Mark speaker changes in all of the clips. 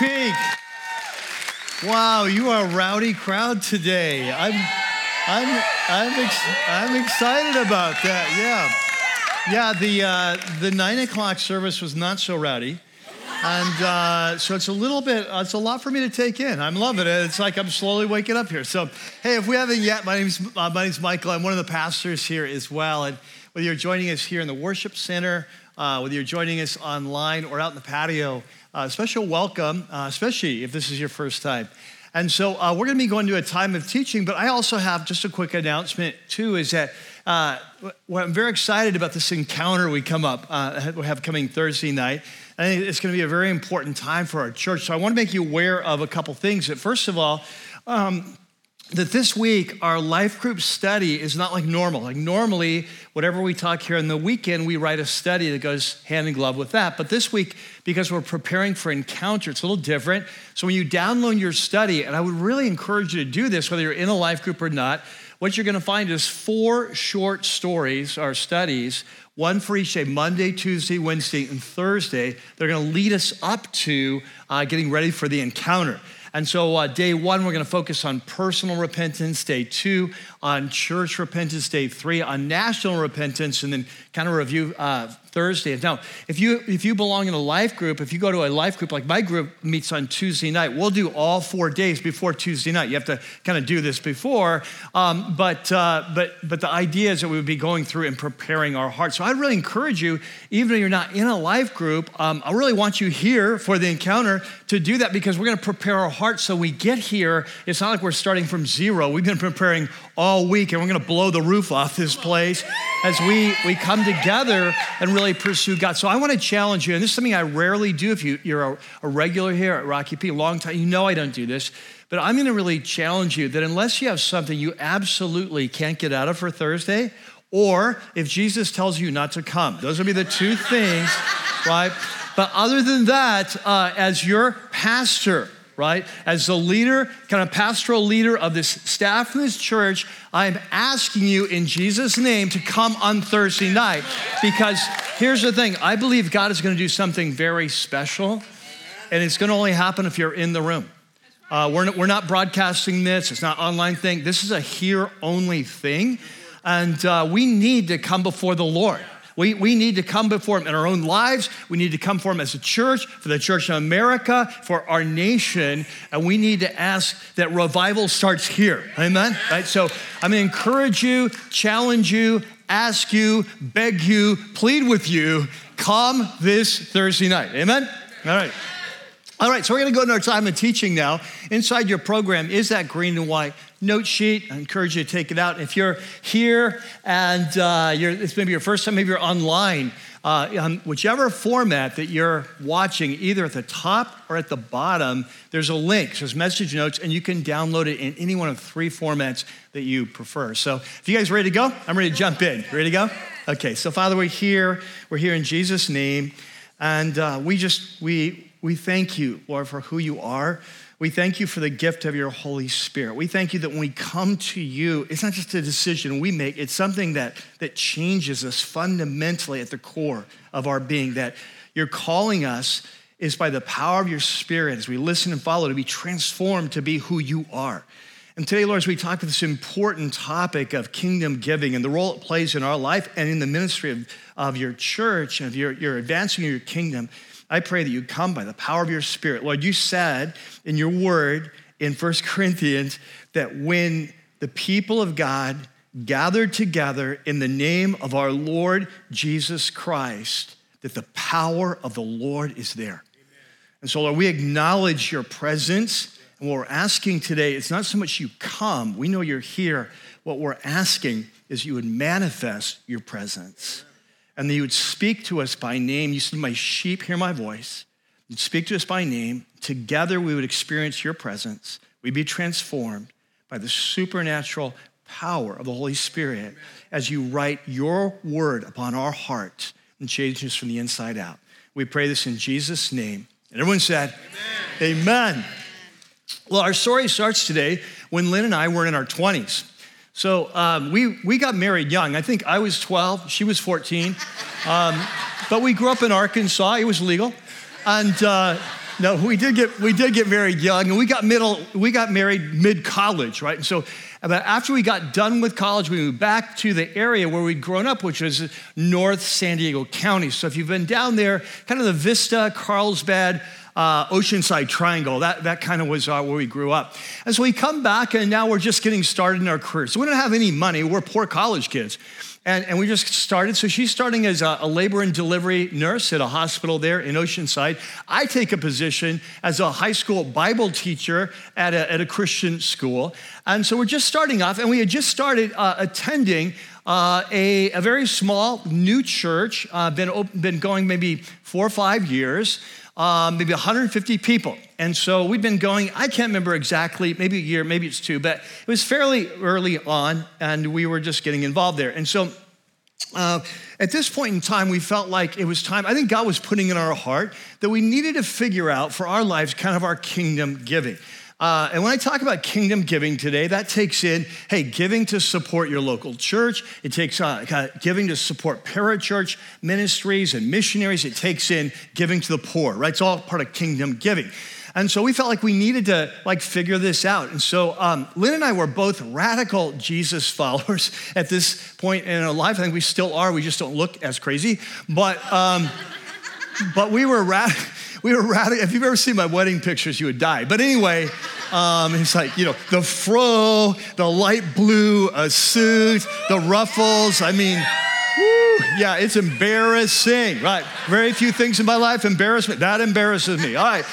Speaker 1: Peak. Wow, you are a rowdy crowd today. I'm, I'm, I'm, ex- I'm excited about that. Yeah, yeah. The uh, the nine o'clock service was not so rowdy, and uh, so it's a little bit. Uh, it's a lot for me to take in. I'm loving it. It's like I'm slowly waking up here. So, hey, if we haven't yet, my name's uh, my name's Michael. I'm one of the pastors here as well, and whether you're joining us here in the worship center, uh, whether you're joining us online or out in the patio uh, special welcome, uh, especially if this is your first time. And so uh, we're going to be going to a time of teaching, but I also have just a quick announcement too. Is that uh, I'm very excited about this encounter we come up uh, we have coming Thursday night. I think it's going to be a very important time for our church. So I want to make you aware of a couple things. That first of all. Um, that this week our life group study is not like normal. Like normally, whatever we talk here in the weekend, we write a study that goes hand in glove with that. But this week, because we're preparing for encounter, it's a little different. So when you download your study, and I would really encourage you to do this, whether you're in a life group or not, what you're to find is four short stories or studies, one for each day Monday, Tuesday, Wednesday, and Thursday. They're to lead us up to uh, getting ready for the encounter. And so, uh, day one, we're going to focus on personal repentance. Day two, on church repentance. Day three, on national repentance. And then kind of review uh, Thursday. Now, if you if you belong in a life group, if you go to a life group like my group meets on Tuesday night, we'll do all four days before Tuesday night. You have to kind of do this before, um, but uh, but but the idea is that we would be going through and preparing our hearts. So I'd really encourage you, even if you're not in a life group, um, I really want you here for the encounter to do that because we're going to prepare our hearts so we get here. It's not like we're starting from zero. We've been preparing all week, and we're going to blow the roof off this place as we we come together and really pursue God. So I want to challenge you, and this is something I rarely do if you, you're a, a regular here at Rocky a long time, you know I don't do this, but I'm going to really challenge you that unless you have something you absolutely can't get out of for Thursday, or if Jesus tells you not to come, those would be the two things, right? But other than that, uh, as your pastor, right? As the leader, kind of pastoral leader of this staff in this church, I'm asking you in Jesus' name to come on Thursday night because here's the thing I believe God is going to do something very special, and it's going to only happen if you're in the room. Uh, we're, not, we're not broadcasting this, it's not online thing. This is a here only thing. And uh, we need to come before the Lord. We, we need to come before Him in our own lives. We need to come for Him as a church, for the church in America, for our nation. And we need to ask that revival starts here. Amen? Right? So I'm going to encourage you, challenge you, ask you, beg you, plead with you, come this Thursday night. Amen? All right. All right, so we're going to go into our time of teaching now. Inside your program is that green and white note sheet. I encourage you to take it out. If you're here and uh, you're, it's maybe your first time, maybe you're online, uh, on whichever format that you're watching, either at the top or at the bottom, there's a link. So there's message notes, and you can download it in any one of three formats that you prefer. So if you guys ready to go, I'm ready to jump in. Ready to go? Okay, so Father, we're here. We're here in Jesus' name. And uh, we just, we, we thank you, Lord, for who you are. We thank you for the gift of your Holy Spirit. We thank you that when we come to you, it's not just a decision we make, it's something that, that changes us fundamentally at the core of our being, that you're calling us is by the power of your Spirit as we listen and follow to be transformed to be who you are. And today, Lord, as we talk about this important topic of kingdom giving and the role it plays in our life and in the ministry of, of your church and of your, your advancing of your kingdom, I pray that you come by the power of your spirit. Lord, you said in your word in 1 Corinthians that when the people of God gathered together in the name of our Lord Jesus Christ, that the power of the Lord is there. Amen. And so, Lord, we acknowledge your presence. And what we're asking today, it's not so much you come, we know you're here. What we're asking is you would manifest your presence and that you would speak to us by name. You said, My sheep hear my voice. You'd speak to us by name. Together we would experience your presence. We'd be transformed by the supernatural power of the Holy Spirit as you write your word upon our hearts and change us from the inside out. We pray this in Jesus' name. And everyone said, Amen. Amen. Well, our story starts today when Lynn and I were in our 20s. So um, we, we got married young. I think I was 12, she was 14. Um, but we grew up in Arkansas, it was legal. And uh, no, we did get we did get married young, and we got middle we got married mid college, right? And so, about after we got done with college, we moved back to the area where we'd grown up, which was North San Diego County. So if you've been down there, kind of the Vista, Carlsbad. Uh, Oceanside Triangle. That, that kind of was uh, where we grew up. And so we come back, and now we're just getting started in our careers. So we don't have any money. We're poor college kids. And, and we just started. So she's starting as a, a, labor and delivery nurse at a hospital there in Oceanside. I take a position as a high school Bible teacher at a, at a Christian school. And so we're just starting off, and we had just started uh, attending uh, a, a, very small new church, uh, been, been going maybe four or five years um, maybe 150 people. And so we've been going, I can't remember exactly, maybe a year, maybe it's two, but it was fairly early on, and we were just getting involved there. And so uh, at this point in time, we felt like it was time. I think God was putting in our heart that we needed to figure out for our lives kind of our kingdom giving. Uh, and when I talk about kingdom giving today, that takes in, hey, giving to support your local church. It takes uh, giving to support parachurch ministries and missionaries. It takes in giving to the poor, right? It's all part of kingdom giving. And so we felt like we needed to like figure this out. And so um, Lynn and I were both radical Jesus followers at this point in our life. I think we still are. We just don't look as crazy. But um, but we were radical we were radical. If you've ever seen my wedding pictures, you would die. But anyway, um, it's like, you know, the fro, the light blue uh, suit, the ruffles. I mean, yeah, it's embarrassing, right? Very few things in my life embarrass me. That embarrasses me. All right.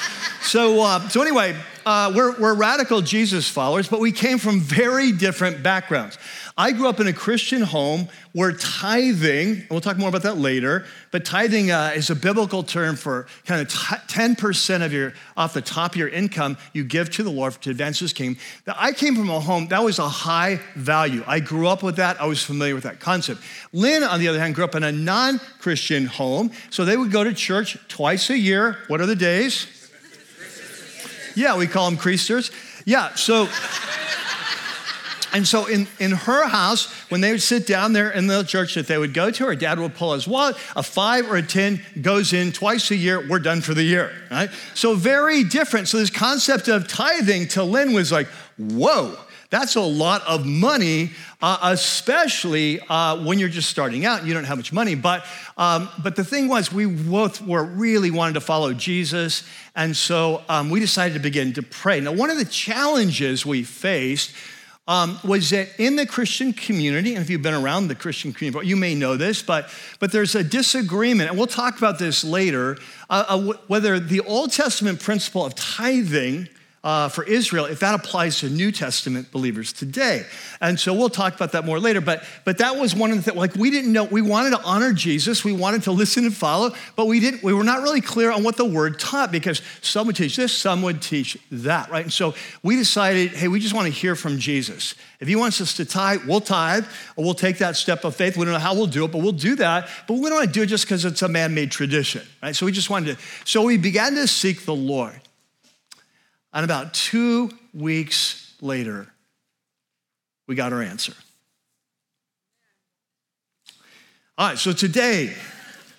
Speaker 1: So, uh, so anyway, uh, we're, we're radical Jesus followers, but we came from very different backgrounds. I grew up in a Christian home where tithing, and we'll talk more about that later, but tithing uh, is a biblical term for kind of t- 10% of your, off the top of your income, you give to the Lord to advance his kingdom. I came from a home that was a high value. I grew up with that. I was familiar with that concept. Lynn, on the other hand, grew up in a non Christian home. So they would go to church twice a year. What are the days? Yeah, we call them creasters. Yeah, so. And so in, in her house, when they would sit down there in the church that they would go to, her dad would pull his wallet, a five or a 10 goes in twice a year, we're done for the year, right? So very different. So this concept of tithing to Lynn was like, whoa, that's a lot of money, uh, especially uh, when you're just starting out and you don't have much money. But, um, but the thing was, we both were really wanted to follow Jesus. And so um, we decided to begin to pray. Now, one of the challenges we faced um, was that in the Christian community, and if you've been around the Christian community, you may know this, but, but there's a disagreement, and we'll talk about this later, uh, uh, whether the Old Testament principle of tithing uh, for Israel if that applies to New Testament believers today. And so we'll talk about that more later. But, but that was one of the things, like we didn't know, we wanted to honor Jesus, we wanted to listen and follow, but we didn't, we were not really clear on what the word taught because some would teach this, some would teach that, right? And so we decided, hey, we just want to hear from Jesus. If he wants us to tithe, we'll tithe, or we'll take that step of faith. We don't know how we'll do it, but we'll do that. But we don't want to do it just because it's a man made tradition, right? So we just wanted to, so we began to seek the Lord. And about two weeks later, we got our answer. All right, so today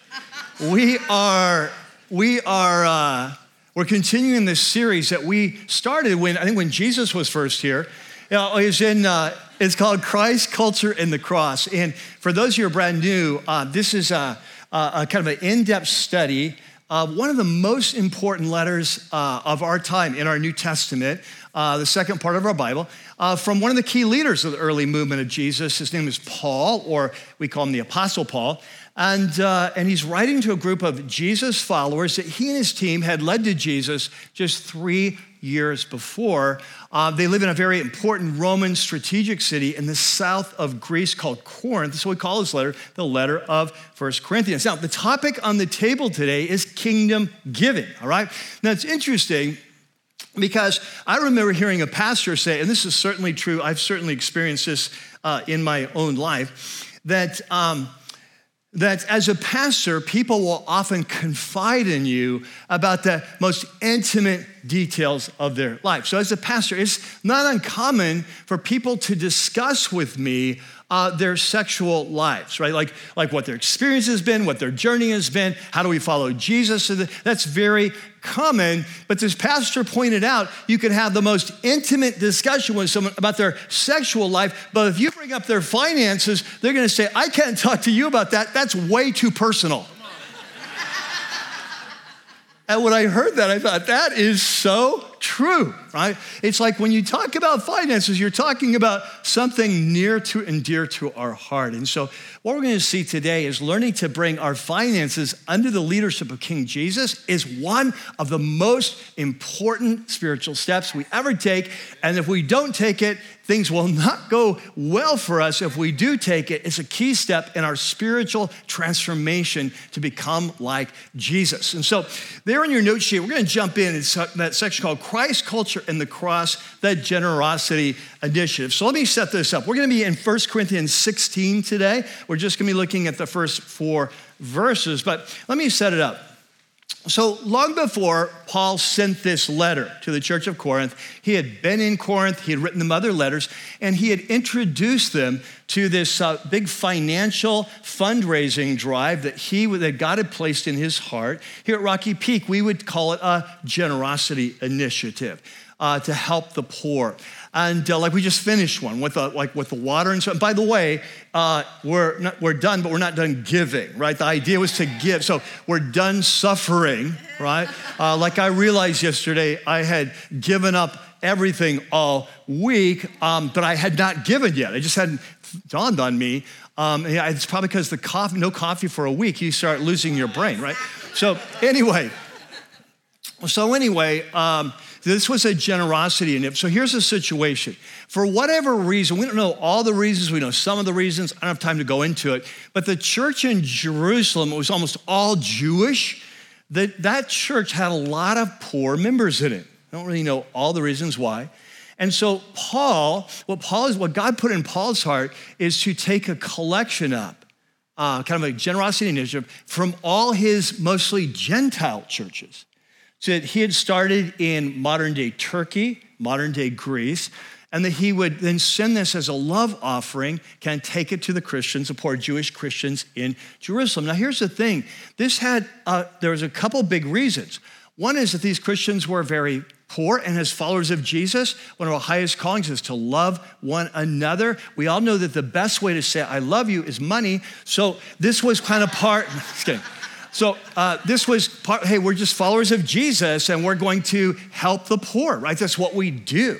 Speaker 1: we are we are uh, we're continuing this series that we started when I think when Jesus was first here. You know, it's in uh, it's called Christ, Culture, and the Cross. And for those of who are brand new, uh, this is a, a, kind of an in-depth study uh, one of the most important letters uh, of our time in our New Testament, uh, the second part of our Bible, uh, from one of the key leaders of the early movement of Jesus. His name is Paul, or we call him the Apostle Paul. And, uh, and he's writing to a group of Jesus followers that he and his team had led to Jesus just three years before. Uh, they live in a very important Roman strategic city in the south of Greece called Corinth. So we call this letter the letter of First Corinthians. Now, the topic on the table today is kingdom giving, all right? Now, it's interesting because I remember hearing a pastor say, and this is certainly true, I've certainly experienced this uh, in my own life, that. Um, that as a pastor, people will often confide in you about the most intimate details of their life. So, as a pastor, it's not uncommon for people to discuss with me uh, their sexual lives, right? Like, like what their experience has been, what their journey has been, how do we follow Jesus? That's very common. But this pastor pointed out you can have the most intimate discussion with someone about their sexual life, but if you bring up their finances, they're gonna say, I can't talk to you about that. That's way too personal. and when I heard that, I thought, that is so true, right? It's like when you talk about finances, you're talking about something near to and dear to our heart. And so, what we're going to see today is learning to bring our finances under the leadership of King Jesus is one of the most important spiritual steps we ever take. And if we don't take it, things will not go well for us. If we do take it, it's a key step in our spiritual transformation to become like Jesus. And so, there in your note sheet, we're going to jump in. That section called Christ culture and the cross, the generosity initiative. So let me set this up. We're going to be in 1 Corinthians 16 today. We're just going to be looking at the first four verses, but let me set it up. So, long before Paul sent this letter to the church of Corinth, he had been in Corinth, he had written them other letters, and he had introduced them to this uh, big financial fundraising drive that he that God had placed in his heart. Here at Rocky Peak, we would call it a generosity initiative uh, to help the poor. And uh, like we just finished one with the, like with the water and so. By the way, uh, we're not, we're done, but we're not done giving, right? The idea was to give, so we're done suffering, right? Uh, like I realized yesterday, I had given up everything all week, um, but I had not given yet. It just hadn't dawned on me. Um, it's probably because the coffee, no coffee for a week, you start losing your brain, right? So anyway, so anyway. Um, this was a generosity in it. So here's the situation. For whatever reason, we don't know all the reasons, we know some of the reasons. I don't have time to go into it. But the church in Jerusalem was almost all Jewish. That, that church had a lot of poor members in it. I don't really know all the reasons why. And so Paul, what Paul is, what God put in Paul's heart is to take a collection up, uh, kind of a generosity initiative from all his mostly Gentile churches. So that he had started in modern day Turkey, modern day Greece, and that he would then send this as a love offering, can take it to the Christians, the poor Jewish Christians in Jerusalem. Now, here's the thing this had, uh, there was a couple big reasons. One is that these Christians were very poor, and as followers of Jesus, one of our highest callings is to love one another. We all know that the best way to say, I love you, is money. So this was kind of part, just kidding. So uh, this was part, hey, we're just followers of Jesus and we're going to help the poor, right? That's what we do.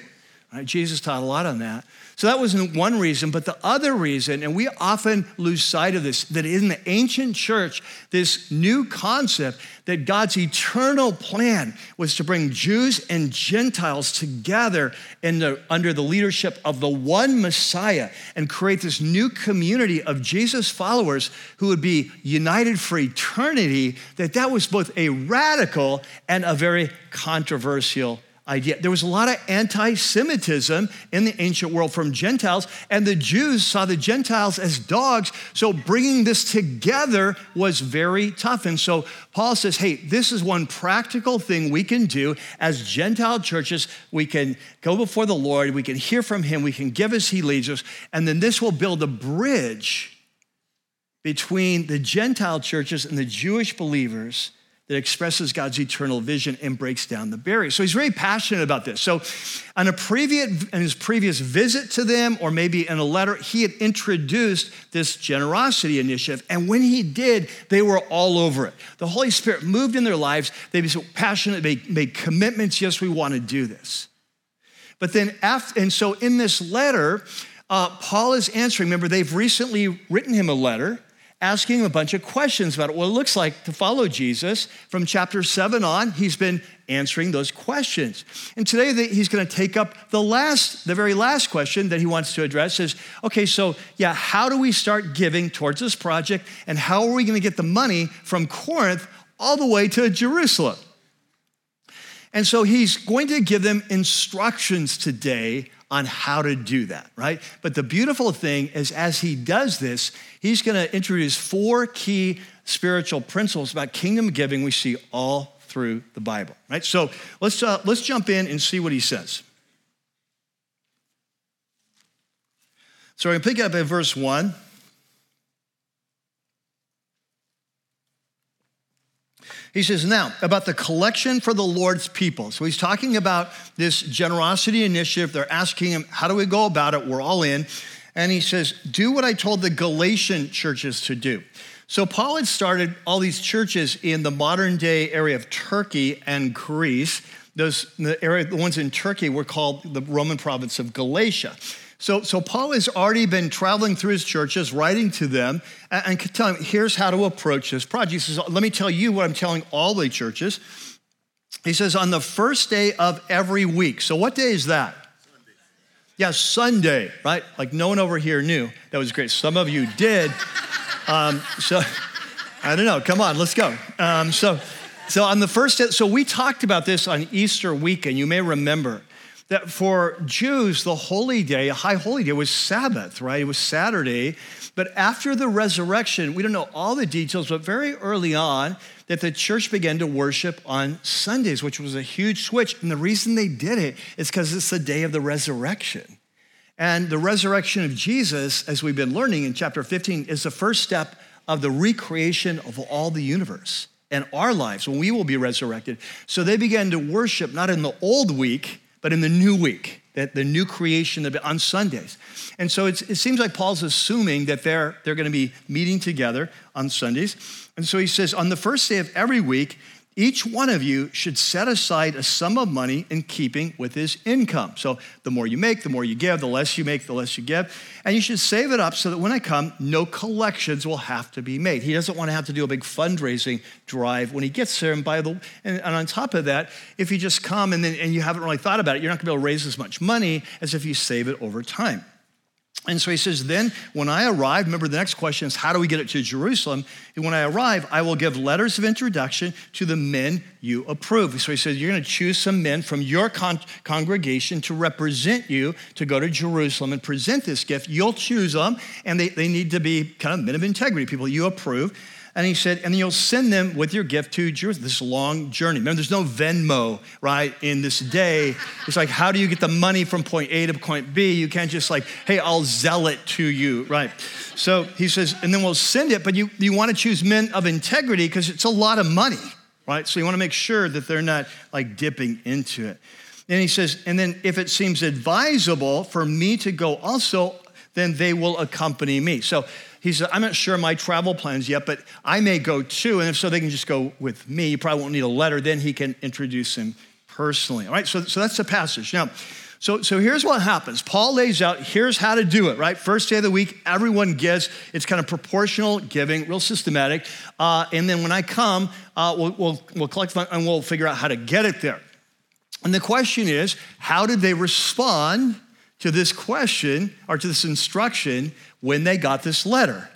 Speaker 1: Right? Jesus taught a lot on that. So that was one reason. But the other reason, and we often lose sight of this, that in the ancient church, this new concept that God's eternal plan was to bring Jews and Gentiles together the, under the leadership of the one Messiah and create this new community of Jesus followers who would be united for eternity, that that was both a radical and a very controversial idea. There was a lot of anti Semitism in the ancient world from Gentiles, and the Jews saw the Gentiles as dogs. So bringing this together was very tough. And so Paul says, hey, this is one practical thing we can do as Gentile churches. We can go before the Lord, we can hear from Him, we can give as He leads us, and then this will build a bridge between the Gentile churches and the Jewish believers that expresses God's eternal vision and breaks down the barrier. So he's very passionate about this. So on a previous in his previous visit to them, or maybe in a letter, he had introduced this generosity initiative. And when he did, they were all over it. The Holy Spirit moved in their lives. They were so passionate, they made commitments. Yes, we want to do this. But then after, and so in this letter, uh, Paul is answering. Remember, they've recently written him a letter asking a bunch of questions about what it looks like to follow Jesus. From chapter 7 on, he's been answering those questions. And today he's going to take up the last, the very last question that he wants to address is, okay, so yeah, how do we start giving towards this project and how are we going to get the money from Corinth all the way to Jerusalem? And so he's going to give them instructions today on how to do that, right? But the beautiful thing is, as he does this, he's going to introduce four key spiritual principles about kingdom giving we see all through the Bible, right? So let's, uh, let's jump in and see what he says. So we're going to pick up at verse 1. He says, now, about the collection for the Lord's people. So he's talking about this generosity initiative. They're asking him, how do we go about it? We're all in. And he says, do what I told the Galatian churches to do. So Paul had started all these churches in the modern day area of Turkey and Greece. Those, the, area, the ones in Turkey were called the Roman province of Galatia. So, so Paul has already been traveling through his churches, writing to them, and, and telling them, here's how to approach this project. He says, let me tell you what I'm telling all the churches. He says, on the first day of every week. So what day is that? Sunday. Yeah, Sunday, right? Like no one over here knew. That was great. Some of you did. Um, so I don't know. Come on, let's go. Um, so, so on the first day, so we talked about this on Easter weekend. You may remember that for Jews, the holy day, a high holy day, was Sabbath, right? It was Saturday. But after the resurrection, we don't know all the details, but very early on, that the church began to worship on Sundays, which was a huge switch. And the reason they did it is because it's the day of the resurrection. And the resurrection of Jesus, as we've been learning in chapter 15, is the first step of the recreation of all the universe and our lives when we will be resurrected. So they began to worship not in the old week, but in the new week, that the new creation on Sundays. And so it seems like Paul's assuming that they're, they're going to be meeting together on Sundays. And so he says, on the first day of every week, each one of you should set aside a sum of money in keeping with his income. So the more you make, the more you give, the less you make, the less you give. And you should save it up so that when I come, no collections will have to be made. He doesn't want to have to do a big fundraising drive when he gets there. And by the and, and on top of that, if you just come and then and you haven't really thought about it, you're not gonna be able to raise as much money as if you save it over time. And so he says, Then when I arrive, remember the next question is, How do we get it to Jerusalem? And when I arrive, I will give letters of introduction to the men you approve. So he says, You're going to choose some men from your con- congregation to represent you to go to Jerusalem and present this gift. You'll choose them, and they, they need to be kind of men of integrity, people you approve. And he said, and you'll send them with your gift to Jerusalem, this long journey. Remember, there's no Venmo, right, in this day. It's like, how do you get the money from point A to point B? You can't just like, hey, I'll Zelle it to you, right? So he says, and then we'll send it, but you, you want to choose men of integrity because it's a lot of money, right? So you want to make sure that they're not like dipping into it. And he says, and then if it seems advisable for me to go also, then they will accompany me. So he said, I'm not sure my travel plans yet, but I may go too. And if so, they can just go with me. You probably won't need a letter. Then he can introduce him personally. All right, so, so that's the passage. Now, so, so here's what happens. Paul lays out, here's how to do it, right? First day of the week, everyone gives. It's kind of proportional giving, real systematic. Uh, and then when I come, uh, we'll, we'll, we'll collect and we'll figure out how to get it there. And the question is, how did they respond to this question or to this instruction when they got this letter?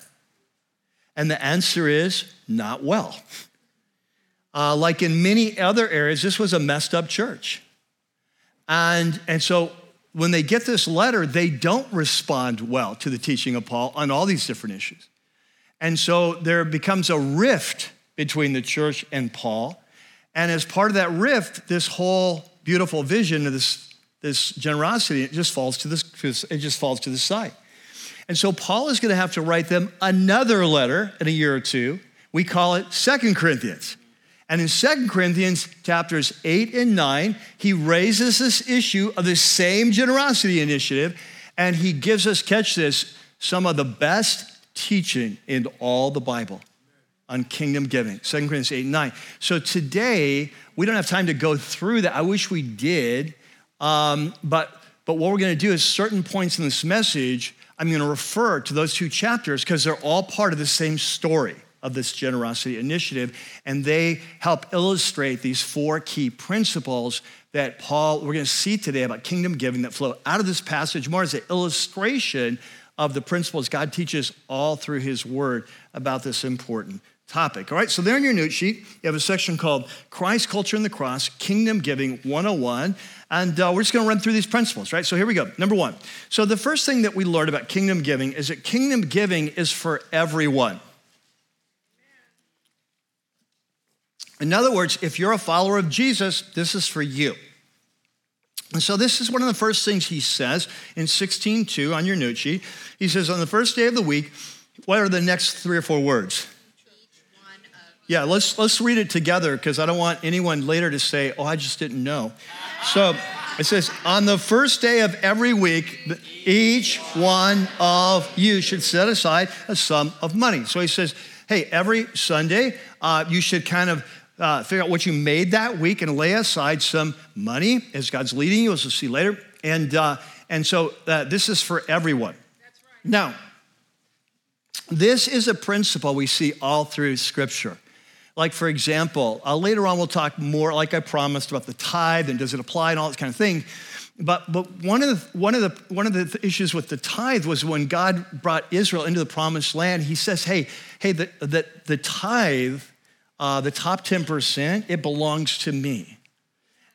Speaker 1: And the answer is not well. Uh, like in many other areas, this was a messed up church. And, and so when they get this letter, they don't respond well to the teaching of Paul on all these different issues. And so there becomes a rift between the church and Paul. And as part of that rift, this whole beautiful vision of this, this generosity, it just falls to this, it just falls to the side. And so Paul is going to have to write them another letter in a year or two. We call it Second Corinthians. And in Second Corinthians chapters 8 and 9, he raises this issue of the same generosity initiative, and he gives us, catch this, some of the best teaching in all the Bible on kingdom giving. Second Corinthians 8 and 9. So today, we don't have time to go through that. I wish we did. Um, but, but what we're going to do is certain points in this message I'm going to refer to those two chapters because they're all part of the same story of this generosity initiative. And they help illustrate these four key principles that Paul, we're going to see today about kingdom giving that flow out of this passage more as an illustration of the principles God teaches all through his word about this important topic. All right, so there in your note sheet, you have a section called Christ Culture and the Cross, Kingdom Giving 101. And uh, we're just going to run through these principles, right? So here we go. Number one. So the first thing that we learned about kingdom giving is that kingdom giving is for everyone. In other words, if you're a follower of Jesus, this is for you. And so this is one of the first things he says in 16.2 on your note sheet. He says, on the first day of the week, what are the next three or four words? Yeah, let's let's read it together because I don't want anyone later to say, "Oh, I just didn't know." So it says, "On the first day of every week, each one of you should set aside a sum of money." So he says, "Hey, every Sunday, uh, you should kind of uh, figure out what you made that week and lay aside some money as God's leading you, as we'll see later. And, uh, and so uh, this is for everyone. Right. Now, this is a principle we see all through Scripture. Like, for example, uh, later on we'll talk more, like I promised, about the tithe and does it apply and all this kind of thing. But, but one, of the, one, of the, one of the issues with the tithe was when God brought Israel into the promised land, he says, hey, hey, the, the, the tithe uh, the top 10%, it belongs to me.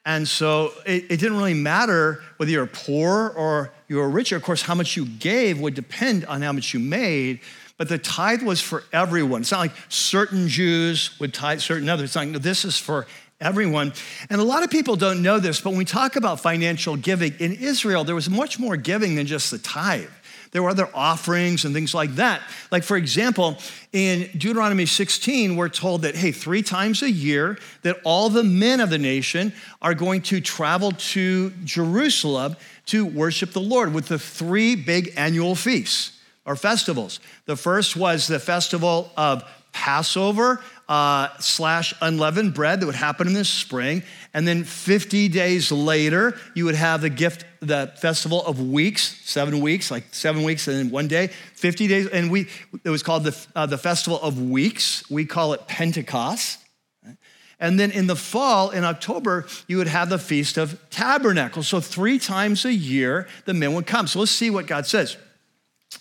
Speaker 1: And so it, it, didn't really matter whether you're poor or you were rich. Of course, how much you gave would depend on how much you made, but the tithe was for everyone. It's not like certain Jews would tithe certain others. It's like, no, this is for everyone. And a lot of people don't know this, but when we talk about financial giving, in Israel, there was much more giving than just the tithe. There were other offerings and things like that. Like, for example, in Deuteronomy 16, we're told that, hey, three times a year, that all the men of the nation are going to travel to Jerusalem to worship the Lord with the three big annual feasts or festivals. The first was the festival of Passover uh, slash unleavened bread that would happen in the spring. And then 50 days later, you would have the gift, the festival of weeks, seven weeks, like seven weeks and then one day, 50 days. And we, it was called the, uh, the festival of weeks. We call it Pentecost. And then in the fall, in October, you would have the Feast of Tabernacles. So three times a year, the men would come. So let's see what God says.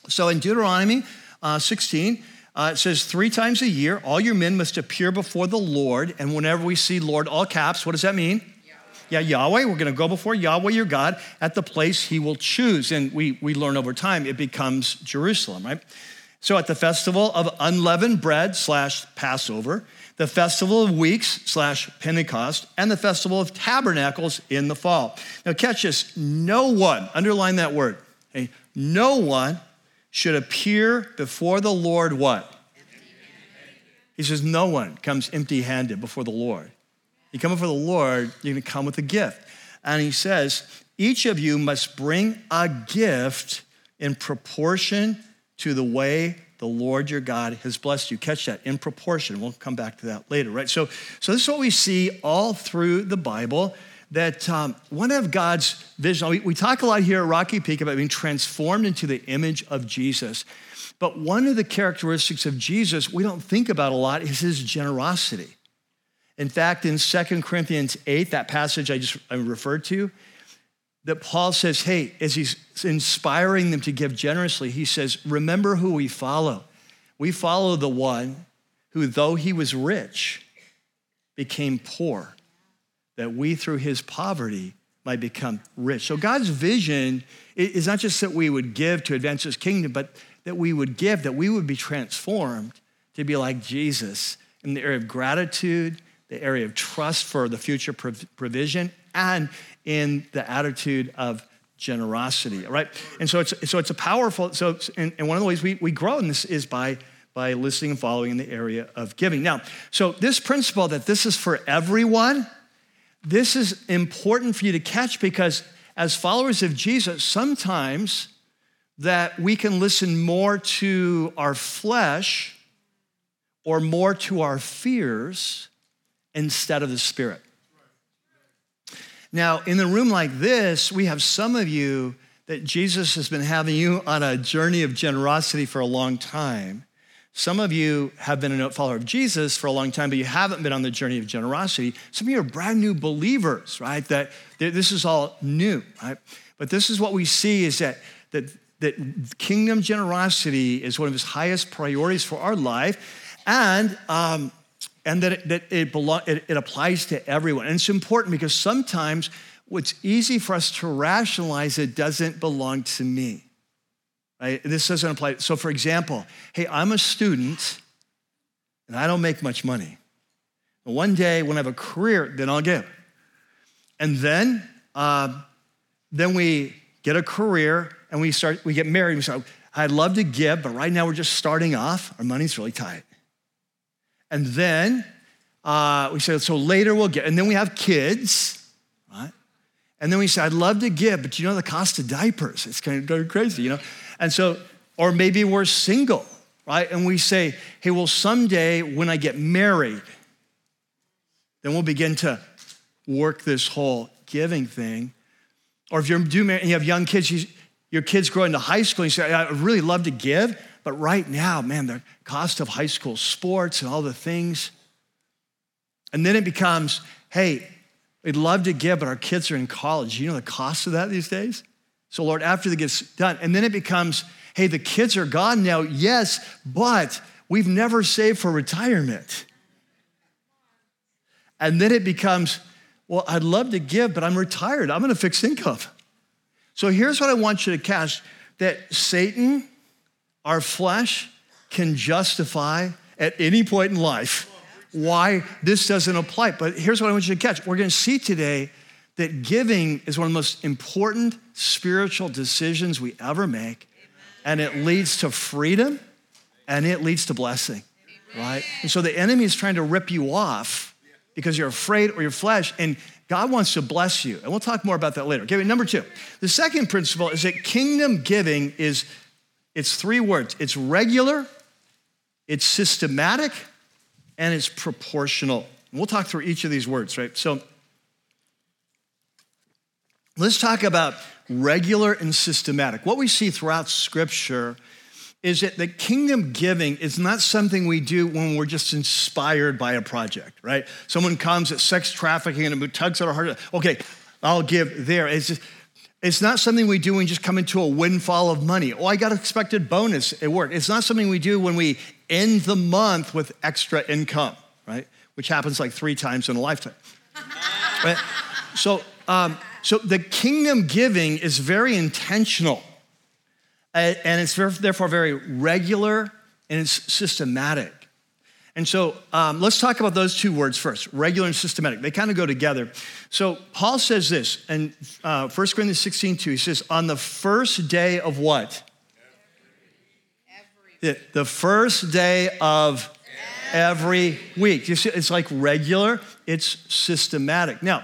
Speaker 1: So in Deuteronomy uh, 16, uh, it says, three times a year, all your men must appear before the Lord. And whenever we see Lord, all caps, what does that mean? Yeah, Yahweh. We're going to go before Yahweh your God at the place he will choose. And we, we learn over time it becomes Jerusalem, right? So at the festival of unleavened bread slash Passover, the festival of weeks slash Pentecost, and the festival of tabernacles in the fall. Now catch this. No one, underline that word, okay? No one should appear before the Lord what? He says, No one comes empty handed before the Lord. You come before the Lord, you're going to come with a gift. And he says, Each of you must bring a gift in proportion to the way the Lord your God has blessed you. Catch that in proportion. We'll come back to that later, right? So, so this is what we see all through the Bible that um, one of God's vision, we, we talk a lot here at Rocky Peak about being transformed into the image of Jesus. But one of the characteristics of Jesus we don't think about a lot is his generosity. In fact, in 2 Corinthians 8, that passage I just I referred to, that Paul says, hey, as he's inspiring them to give generously, he says, remember who we follow. We follow the one who, though he was rich, became poor that we, through his poverty, might become rich. So God's vision is not just that we would give to advance his kingdom, but that we would give, that we would be transformed to be like Jesus in the area of gratitude, the area of trust for the future provision, and in the attitude of generosity, right? And so it's, so it's a powerful, so, and, and one of the ways we, we grow in this is by, by listening and following in the area of giving. Now, so this principle that this is for everyone, this is important for you to catch because as followers of Jesus, sometimes that we can listen more to our flesh or more to our fears instead of the Spirit. Now, in a room like this, we have some of you that Jesus has been having you on a journey of generosity for a long time. Some of you have been a follower of Jesus for a long time, but you haven't been on the journey of generosity. Some of you are brand new believers, right? That this is all new, right? But this is what we see is that, that, that kingdom generosity is one of his highest priorities for our life, and, um, and that, it, that it, belong, it, it applies to everyone. And it's important because sometimes what's easy for us to rationalize it doesn't belong to me. Right? This doesn't apply. So, for example, hey, I'm a student and I don't make much money. One day when I have a career, then I'll give. And then uh, then we get a career and we start, we get married. We say, I'd love to give, but right now we're just starting off. Our money's really tight. And then uh, we say, so later we'll get, and then we have kids, right? And then we say, I'd love to give, but you know the cost of diapers. It's kind of crazy, you know? And so, or maybe we're single, right? And we say, hey, well, someday when I get married, then we'll begin to work this whole giving thing. Or if you're do and you have young kids, you, your kids grow into high school, and you say, I really love to give, but right now, man, the cost of high school sports and all the things. And then it becomes, hey, we'd love to give, but our kids are in college. You know the cost of that these days? So, Lord, after that gets done, and then it becomes, hey, the kids are gone now, yes, but we've never saved for retirement. And then it becomes, well, I'd love to give, but I'm retired. I'm going to fix income. So here's what I want you to catch that Satan, our flesh, can justify at any point in life why this doesn't apply. But here's what I want you to catch. We're going to see today that giving is one of the most important spiritual decisions we ever make, and it leads to freedom and it leads to blessing, right? And so the enemy is trying to rip you off because you're afraid or your flesh, and God wants to bless you. And we'll talk more about that later. Okay, number two. The second principle is that kingdom giving is it's three words. It's regular, it's systematic, and it's proportional. And we'll talk through each of these words, right? So let's talk about regular and systematic. What we see throughout scripture is that the kingdom giving is not something we do when we're just inspired by a project, right? Someone comes at sex trafficking and it tugs at our heart. Okay, I'll give there. It's just, it's not something we do when we just come into a windfall of money. Oh, I got an expected bonus at work. It's not something we do when we end the month with extra income, right? Which happens like three times in a lifetime. right? So, um, so the kingdom giving is very intentional and it's therefore very regular and it's systematic. And so um, let's talk about those two words first regular and systematic. They kind of go together. So Paul says this in uh, 1 Corinthians 16 2. He says, On the first day of what? Every. The first day of every week. You see, it's like regular, it's systematic. Now,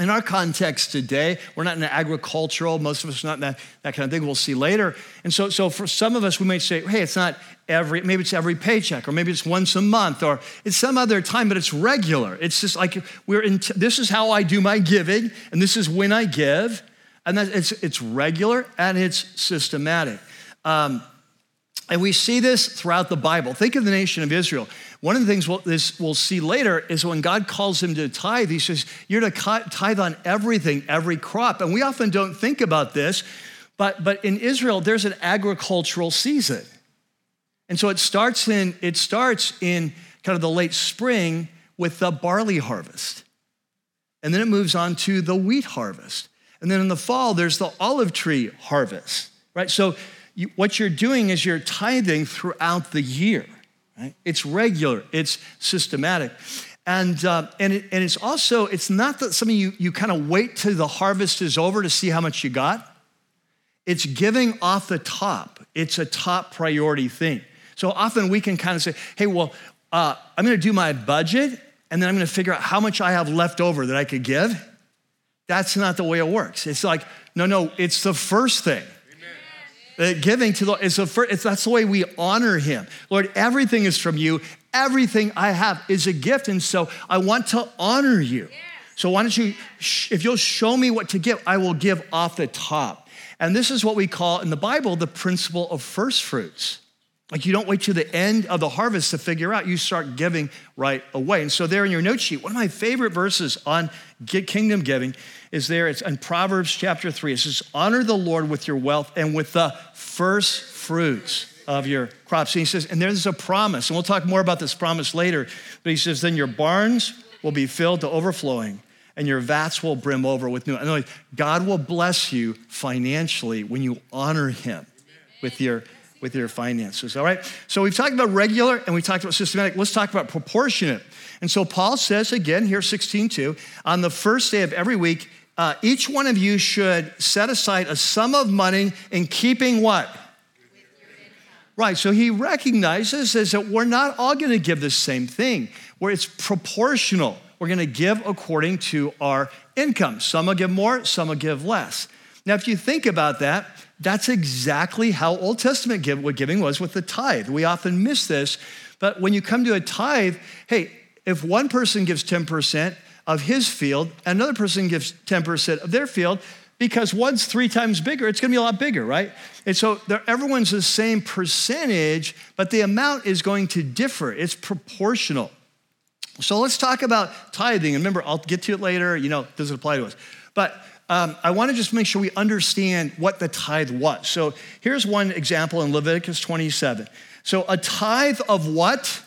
Speaker 1: in our context today, we're not in agricultural, most of us are not in that, that kind of thing, we'll see later. And so, so for some of us, we might say, hey, it's not every, maybe it's every paycheck, or maybe it's once a month, or it's some other time, but it's regular. It's just like we're in, this is how I do my giving, and this is when I give. And that it's, it's regular and it's systematic. Um, and we see this throughout the Bible. Think of the nation of Israel. One of the things we'll, this, we'll see later is when God calls him to tithe, he says, You're to tithe on everything, every crop. And we often don't think about this, but, but in Israel, there's an agricultural season. And so it starts in, it starts in kind of the late spring with the barley harvest. And then it moves on to the wheat harvest. And then in the fall, there's the olive tree harvest, right? So you, what you're doing is you're tithing throughout the year. Right? It's regular, it's systematic. And, uh, and, it, and it's also, it's not that something you, you kind of wait till the harvest is over to see how much you got. It's giving off the top. It's a top priority thing. So often we can kind of say, hey, well, uh, I'm going to do my budget and then I'm going to figure out how much I have left over that I could give. That's not the way it works. It's like, no, no, it's the first thing. Uh, giving to the Lord, that's the way we honor Him. Lord, everything is from you. Everything I have is a gift. And so I want to honor you. So why don't you, if you'll show me what to give, I will give off the top. And this is what we call in the Bible the principle of first fruits. Like you don't wait to the end of the harvest to figure out, you start giving right away. And so, there in your note sheet, one of my favorite verses on kingdom giving is there. It's in Proverbs chapter 3. It says, Honor the Lord with your wealth and with the first fruits of your crops. And he says, and there's a promise, and we'll talk more about this promise later, but he says, Then your barns will be filled to overflowing and your vats will brim over with new. Words, God will bless you financially when you honor him with your with your finances. All right? So we've talked about regular and we talked about systematic. Let's talk about proportionate. And so Paul says again here, 16:2, on the first day of every week, uh, each one of you should set aside a sum of money in keeping what? Right, so he recognizes is that we're not all going to give the same thing, where it's proportional. We're going to give according to our income. Some will give more, some will give less. Now, if you think about that, that's exactly how Old Testament give, what giving was with the tithe. We often miss this, but when you come to a tithe, hey, if one person gives 10%, of his field, another person gives 10% of their field, because one's three times bigger, it's gonna be a lot bigger, right? And so everyone's the same percentage, but the amount is going to differ. It's proportional. So let's talk about tithing. And remember, I'll get to it later. You know, does it apply to us? But um, I want to just make sure we understand what the tithe was. So here's one example in Leviticus 27. So a tithe of what?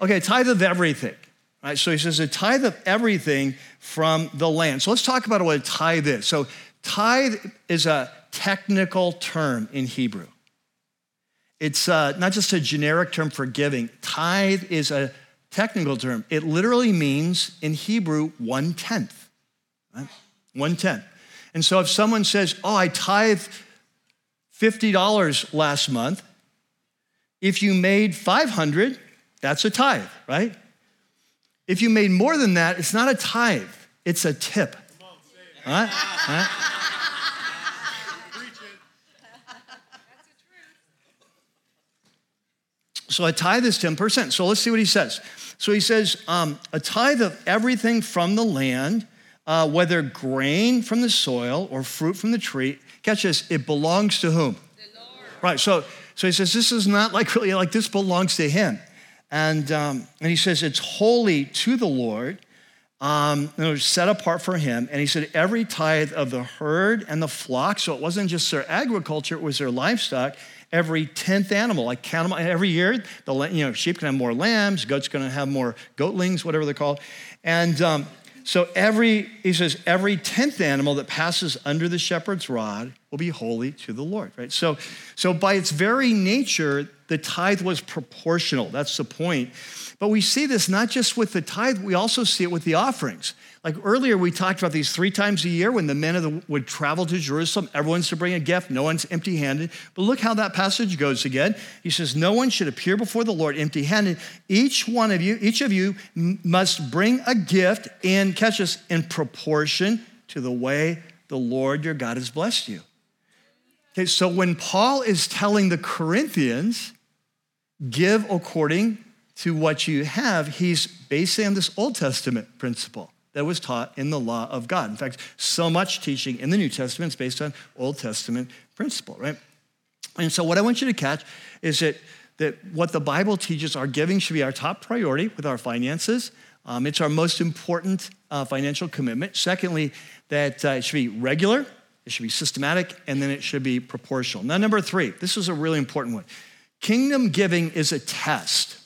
Speaker 1: Okay, tithe of everything. Right, so he says a tithe of everything from the land. So let's talk about what a tithe is. So tithe is a technical term in Hebrew. It's uh, not just a generic term for giving. Tithe is a technical term. It literally means in Hebrew one tenth. Right? One tenth. And so if someone says, "Oh, I tithe fifty dollars last month," if you made five hundred, that's a tithe, right? If you made more than that, it's not a tithe, it's a tip. All right? All right? So a tithe is 10%. So let's see what he says. So he says, um, a tithe of everything from the land, uh, whether grain from the soil or fruit from the tree. Catch this, it belongs to whom? Right, so, so he says, this is not like really like this belongs to him. And, um, and he says it's holy to the Lord, um, it was set apart for him. And he said every tithe of the herd and the flock, so it wasn't just their agriculture, it was their livestock, every 10th animal, like count them, every year, the, you know, sheep can have more lambs, goats to have more goatlings, whatever they're called. And um, so every, he says, every 10th animal that passes under the shepherd's rod will be holy to the Lord, right? So, so by its very nature, the tithe was proportional. That's the point. But we see this not just with the tithe, we also see it with the offerings. Like earlier, we talked about these three times a year when the men of the, would travel to Jerusalem. Everyone's to bring a gift, no one's empty handed. But look how that passage goes again. He says, No one should appear before the Lord empty handed. Each one of you, each of you must bring a gift and catch us in proportion to the way the Lord your God has blessed you. Okay, so when Paul is telling the Corinthians, give according to what you have, he's basing on this Old Testament principle that was taught in the law of God. In fact, so much teaching in the New Testament is based on Old Testament principle, right? And so, what I want you to catch is that, that what the Bible teaches, our giving should be our top priority with our finances. Um, it's our most important uh, financial commitment. Secondly, that uh, it should be regular, it should be systematic, and then it should be proportional. Now, number three, this is a really important one. Kingdom giving is a test.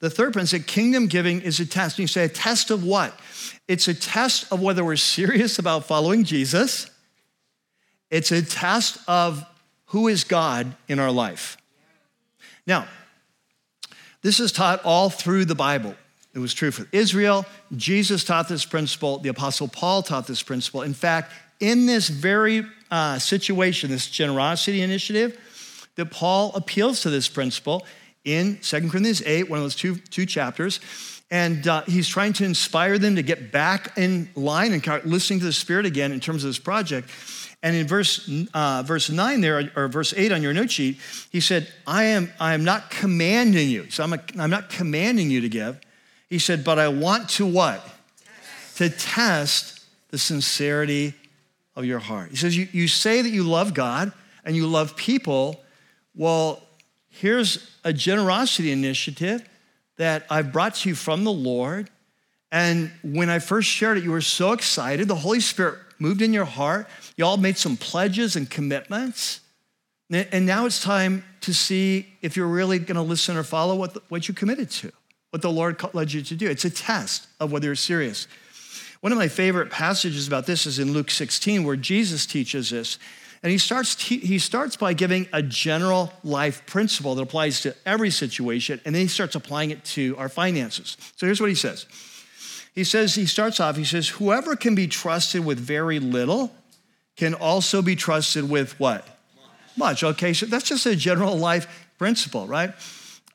Speaker 1: The third principle, kingdom giving is a test. And you say, a test of what? It's a test of whether we're serious about following Jesus. It's a test of who is God in our life. Now, this is taught all through the Bible. It was true for Israel. Jesus taught this principle. The Apostle Paul taught this principle. In fact, in this very uh, situation, this generosity initiative, that Paul appeals to this principle in 2 Corinthians 8, one of those two, two chapters. And uh, he's trying to inspire them to get back in line and start listening to the Spirit again in terms of this project. And in verse, uh, verse 9 there, or verse 8 on your note sheet, he said, I am, I am not commanding you. So I'm, a, I'm not commanding you to give. He said, but I want to what? Test. To test the sincerity of your heart. He says, you, you say that you love God and you love people. Well, here's a generosity initiative that I've brought to you from the Lord. And when I first shared it, you were so excited. The Holy Spirit moved in your heart. You all made some pledges and commitments. And now it's time to see if you're really going to listen or follow what, the, what you committed to, what the Lord led you to do. It's a test of whether you're serious. One of my favorite passages about this is in Luke 16, where Jesus teaches this. And he starts, he starts by giving a general life principle that applies to every situation, and then he starts applying it to our finances. So here's what he says He says, he starts off, he says, whoever can be trusted with very little can also be trusted with what? Much. Okay, so that's just a general life principle, right?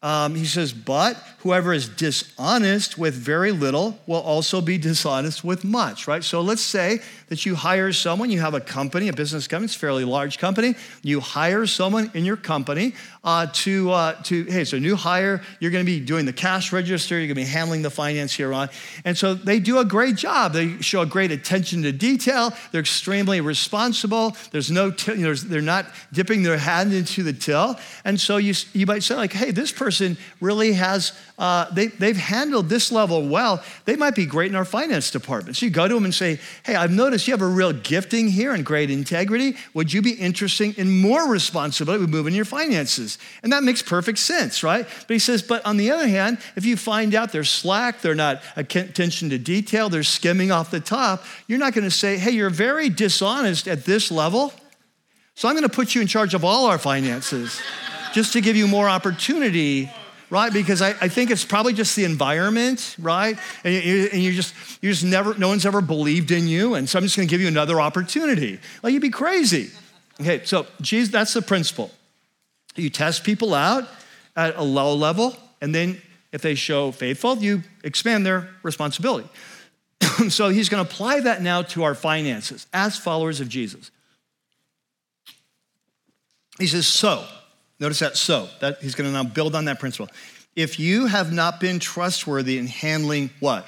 Speaker 1: Um, he says, but whoever is dishonest with very little will also be dishonest with much, right? So let's say that you hire someone, you have a company, a business company, it's a fairly large company. You hire someone in your company uh, to, uh, to, hey, it's a new hire. You're going to be doing the cash register. You're going to be handling the finance here on. And so they do a great job. They show a great attention to detail. They're extremely responsible. There's no, t- know, they're not dipping their hand into the till. And so you, you might say like, hey, this person really has, uh, they, they've handled this level well. They might be great in our finance department. So you go to them and say, hey, I've noticed you have a real gifting here and great integrity. Would you be interested in more responsibility with moving your finances? And that makes perfect sense, right? But he says, but on the other hand, if you find out they're slack, they're not attention to detail, they're skimming off the top, you're not going to say, hey, you're very dishonest at this level. So I'm going to put you in charge of all our finances just to give you more opportunity right? Because I, I, think it's probably just the environment, right? And, you, and you just, you just never, no one's ever believed in you. And so I'm just gonna give you another opportunity. Like you'd be crazy. Okay, so geez, that's the principle. You test people out at a low level, and then if they show faithful, you expand their responsibility. so he's going to apply that now to our finances as followers of Jesus. He says, so, notice that so, that he's going to now build on that principle. If you have not been trustworthy in handling what?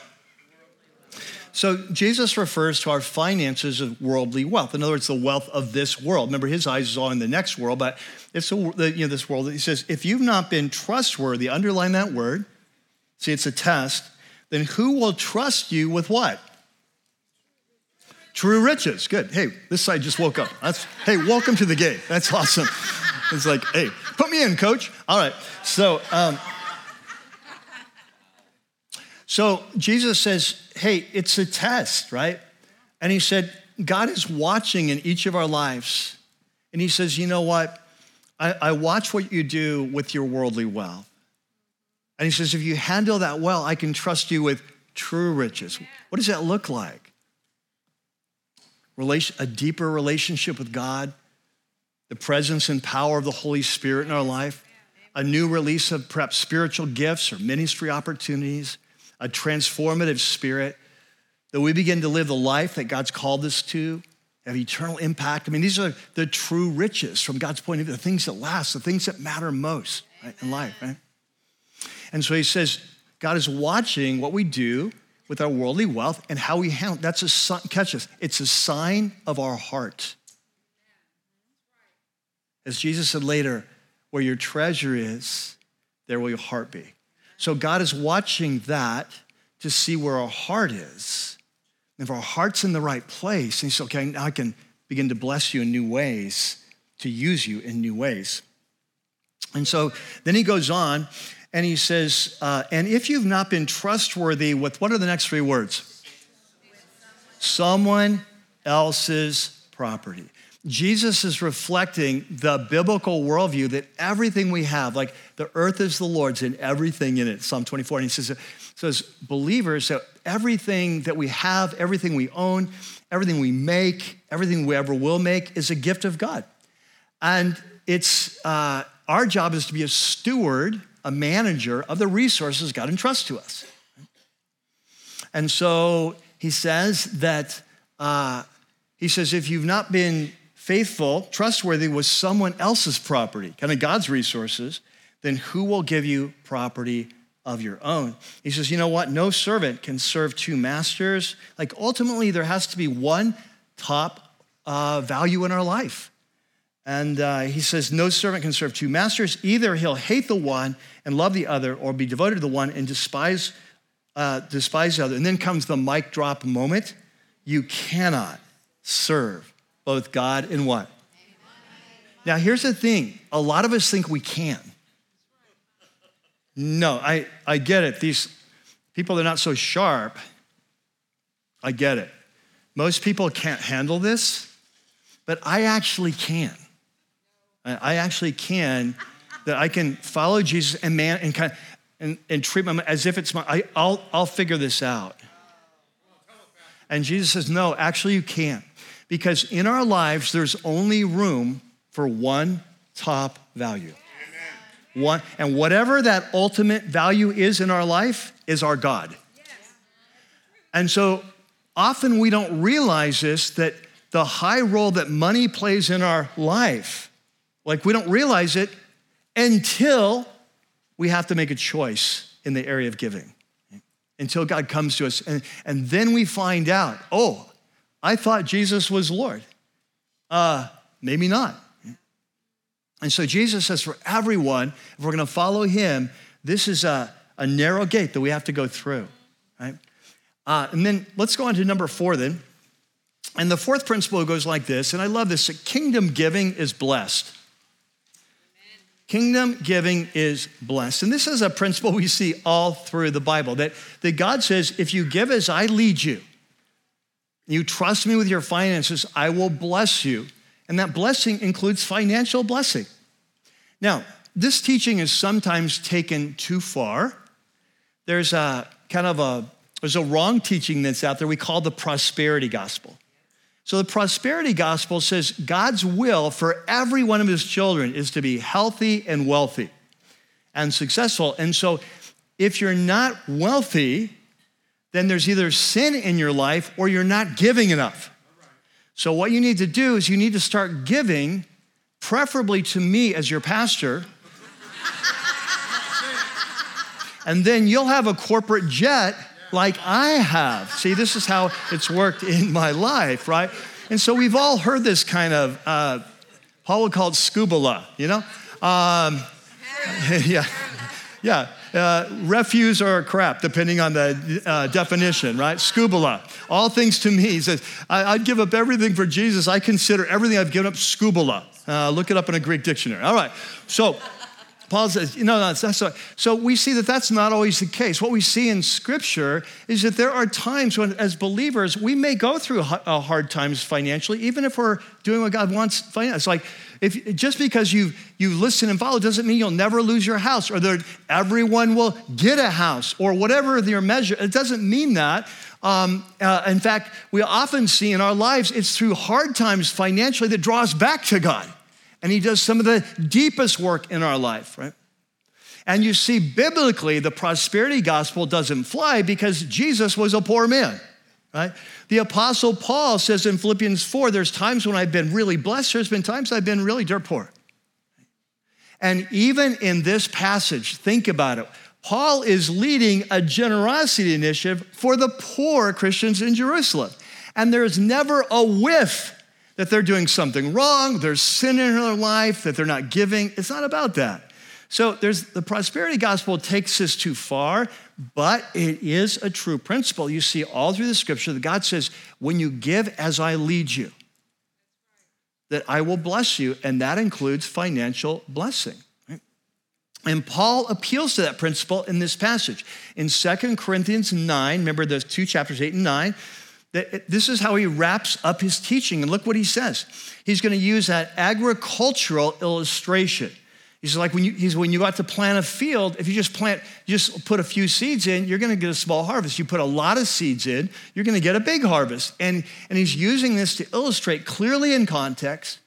Speaker 1: So Jesus refers to our finances as worldly wealth. In other words, the wealth of this world. Remember, his eyes is on the next world, but it's a, you know, this world. He says, if you've not been trustworthy, underline that word. See, it's a test. Then who will trust you with what? True riches. Good. Hey, this side just woke up. That's hey, welcome to the game. That's awesome. It's like, hey, put me in, coach. All right. So, um, so Jesus says, hey, it's a test, right? And he said, God is watching in each of our lives. And he says, you know what? I, I watch what you do with your worldly wealth. And he says, if you handle that well, I can trust you with true riches. What does that look like? Relation, a deeper relationship with God, the presence and power of the Holy Spirit in our life, a new release of perhaps spiritual gifts or ministry opportunities, a transformative spirit, that we begin to live the life that God's called us to, have eternal impact. I mean, these are the true riches from God's point of view, the things that last, the things that matter most right, in life, right? And so he says, God is watching what we do with our worldly wealth and how we handle. That's a catch us. It's a sign of our heart. As Jesus said later, where your treasure is, there will your heart be. So God is watching that to see where our heart is. And if our heart's in the right place, He says, okay, now I can begin to bless you in new ways, to use you in new ways. And so then he goes on and he says, uh, and if you've not been trustworthy with what are the next three words? Someone else's property. Jesus is reflecting the biblical worldview that everything we have, like the earth is the Lord's and everything in it, Psalm 24. And he says, so as believers, that everything that we have, everything we own, everything we make, everything we ever will make is a gift of God. And it's uh, our job is to be a steward, a manager of the resources God entrusts to us. And so he says that, uh, he says, if you've not been faithful, trustworthy with someone else's property, kind of God's resources, then who will give you property of your own? He says, you know what? No servant can serve two masters. Like ultimately, there has to be one top uh, value in our life. And uh, he says, no servant can serve two masters. Either he'll hate the one and love the other, or be devoted to the one and despise, uh, despise the other. And then comes the mic drop moment. You cannot serve both God and what? Now, here's the thing a lot of us think we can. No, I, I get it. These people, they're not so sharp. I get it. Most people can't handle this, but I actually can. I actually can, that I can follow Jesus and man and kind of, and, and treat my as if it's my, I, I'll, I'll figure this out. And Jesus says, No, actually, you can't. Because in our lives, there's only room for one top value. One, and whatever that ultimate value is in our life is our God. And so often we don't realize this that the high role that money plays in our life, like we don't realize it until we have to make a choice in the area of giving. Until God comes to us. And, and then we find out, oh, I thought Jesus was Lord. Uh, maybe not. And so Jesus says for everyone, if we're going to follow him, this is a, a narrow gate that we have to go through, right? Uh, and then let's go on to number four then. And the fourth principle goes like this, and I love this kingdom giving is blessed. Kingdom giving is blessed. And this is a principle we see all through the Bible that, that God says, if you give as I lead you, you trust me with your finances, I will bless you. And that blessing includes financial blessing. Now, this teaching is sometimes taken too far. There's a kind of a there's a wrong teaching that's out there we call the prosperity gospel. So the prosperity gospel says God's will for every one of his children is to be healthy and wealthy and successful. And so if you're not wealthy, then there's either sin in your life or you're not giving enough. So what you need to do is you need to start giving, preferably to me as your pastor. and then you'll have a corporate jet like I have. See, this is how it's worked in my life, right? And so we've all heard this kind of, uh, Paul would call it scuba, you know? Um, yeah, yeah. Uh, refuse or crap, depending on the uh, definition, right? Scuba. All things to me. He says, I, would give up everything for Jesus. I consider everything I've given up scuba. Uh, look it up in a Greek dictionary. All right. So Paul says, no, no, that's, that's so, so we see that that's not always the case. What we see in Scripture is that there are times when, as believers, we may go through uh, hard times financially, even if we're doing what God wants. It's like if just because you you listen and follow doesn't mean you'll never lose your house, or that everyone will get a house, or whatever your measure. It doesn't mean that. Um, uh, in fact, we often see in our lives it's through hard times financially that draws back to God and he does some of the deepest work in our life, right? And you see, biblically, the prosperity gospel doesn't fly because Jesus was a poor man, right? The apostle Paul says in Philippians 4 there's times when I've been really blessed, there's been times I've been really dirt poor. And even in this passage, think about it. Paul is leading a generosity initiative for the poor Christians in Jerusalem. And there's never a whiff that they're doing something wrong, there's sin in their life, that they're not giving. It's not about that. So there's the prosperity gospel takes this too far, but it is a true principle. You see all through the scripture that God says, when you give as I lead you, that I will bless you, and that includes financial blessing. And Paul appeals to that principle in this passage. In Second Corinthians 9, remember those two chapters, 8 and 9, this is how he wraps up his teaching. And look what he says. He's going to use that agricultural illustration. He's like when you, he's when you got to plant a field, if you just plant, just put a few seeds in, you're going to get a small harvest. You put a lot of seeds in, you're going to get a big harvest. And, and he's using this to illustrate clearly in context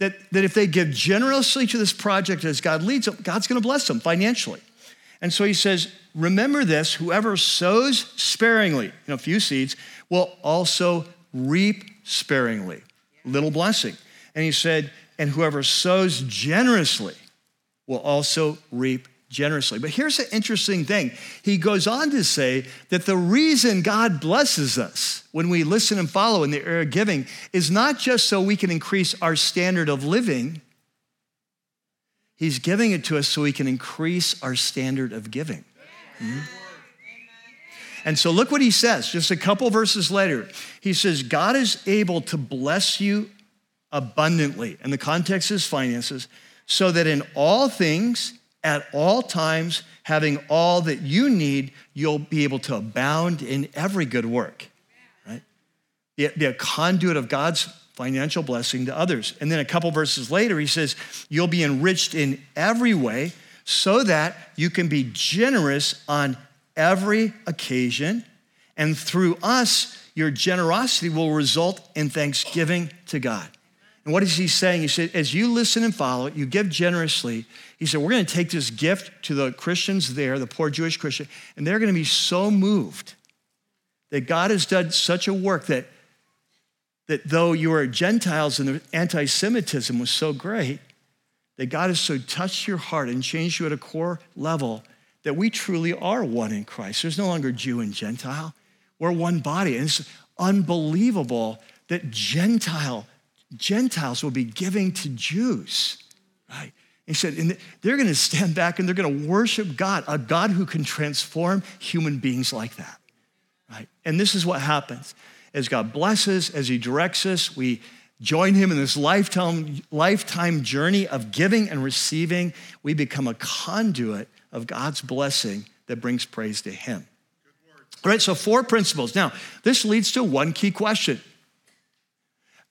Speaker 1: that, that if they give generously to this project as God leads them, God's going to bless them financially. And so he says, remember this whoever sows sparingly, you know, a few seeds, will also reap sparingly. Little blessing. And he said, and whoever sows generously will also reap generously. But here's the interesting thing. He goes on to say that the reason God blesses us when we listen and follow in the area of giving is not just so we can increase our standard of living, He's giving it to us so we can increase our standard of giving. Mm-hmm. And so look what he says, just a couple verses later. He says, God is able to bless you abundantly. And the context is finances, so that in all things, at all times, having all that you need, you'll be able to abound in every good work. Right? Be, be a conduit of God's financial blessing to others. And then a couple verses later, he says, You'll be enriched in every way so that you can be generous on every occasion. And through us, your generosity will result in thanksgiving to God. And what is he saying? He said, as you listen and follow, you give generously. He said, we're going to take this gift to the Christians there, the poor Jewish Christian, and they're going to be so moved that God has done such a work that, that though you are Gentiles and the anti Semitism was so great, that God has so touched your heart and changed you at a core level that we truly are one in Christ. There's no longer Jew and Gentile. We're one body. And it's unbelievable that Gentile Gentiles will be giving to Jews, right? He said, and they're going to stand back and they're going to worship God, a God who can transform human beings like that, right? And this is what happens. As God blesses, as He directs us, we join Him in this lifetime, lifetime journey of giving and receiving. We become a conduit of God's blessing that brings praise to Him. All right, so four principles. Now, this leads to one key question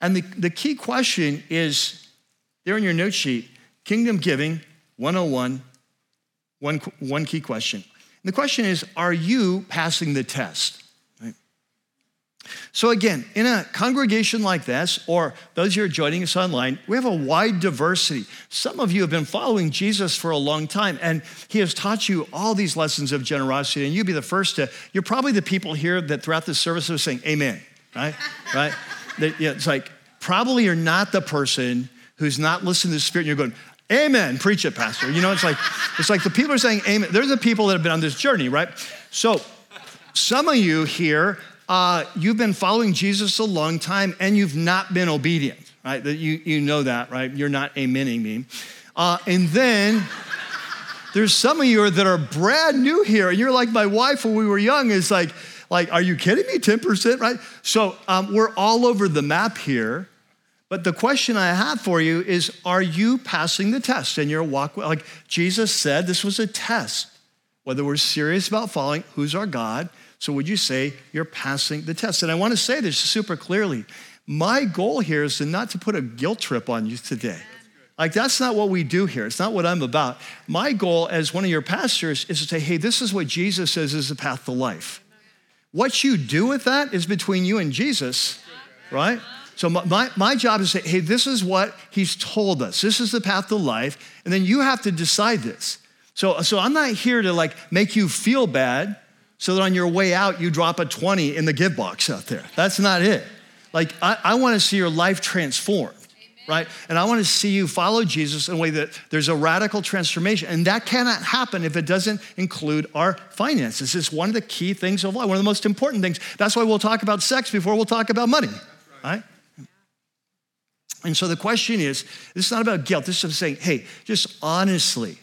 Speaker 1: and the, the key question is there in your note sheet Kingdom Giving 101, one, one key question. And the question is Are you passing the test? Right? So, again, in a congregation like this, or those who are joining us online, we have a wide diversity. Some of you have been following Jesus for a long time, and he has taught you all these lessons of generosity. And you'd be the first to, you're probably the people here that throughout the service are saying, Amen, right? right? It's like, probably you're not the person who's not listening to the Spirit and you're going, Amen, preach it, Pastor. You know, it's like, it's like the people are saying amen. They're the people that have been on this journey, right? So some of you here, uh, you've been following Jesus a long time and you've not been obedient, right? That you, you know that, right? You're not amening me. Uh, and then there's some of you that are brand new here, and you're like my wife when we were young, is like, like, are you kidding me? 10%, right? So um, we're all over the map here. But the question I have for you is Are you passing the test in your walk? Like Jesus said, this was a test. Whether we're serious about following who's our God. So would you say you're passing the test? And I want to say this super clearly. My goal here is to not to put a guilt trip on you today. Like, that's not what we do here. It's not what I'm about. My goal as one of your pastors is to say, hey, this is what Jesus says is the path to life. What you do with that is between you and Jesus, right? So my, my job is to say, hey, this is what he's told us. This is the path to life. And then you have to decide this. So, so I'm not here to like make you feel bad so that on your way out you drop a 20 in the give box out there. That's not it. Like I, I want to see your life transformed right? And I want to see you follow Jesus in a way that there's a radical transformation. And that cannot happen if it doesn't include our finances. It's one of the key things of life, one of the most important things. That's why we'll talk about sex before we'll talk about money, right? And so the question is this is not about guilt. This is saying, hey, just honestly,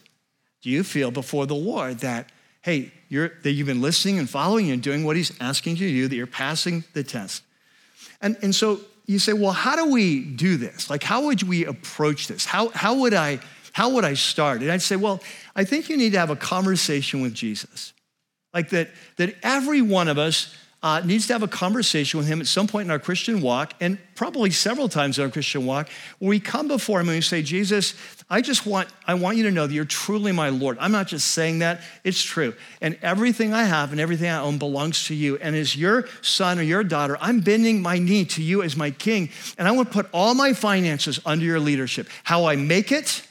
Speaker 1: do you feel before the Lord that, hey, you're, that you've been listening and following and doing what He's asking you to do, that you're passing the test? And, and so you say, well, how do we do this? Like, how would we approach this? How, how, would I, how would I start? And I'd say, well, I think you need to have a conversation with Jesus. Like that, that every one of us uh, needs to have a conversation with him at some point in our Christian walk, and probably several times in our Christian walk, where we come before him and we say, Jesus, I just want, I want you to know that you're truly my Lord. I'm not just saying that, it's true. And everything I have and everything I own belongs to you. And as your son or your daughter, I'm bending my knee to you as my king, and I want to put all my finances under your leadership. How I make it,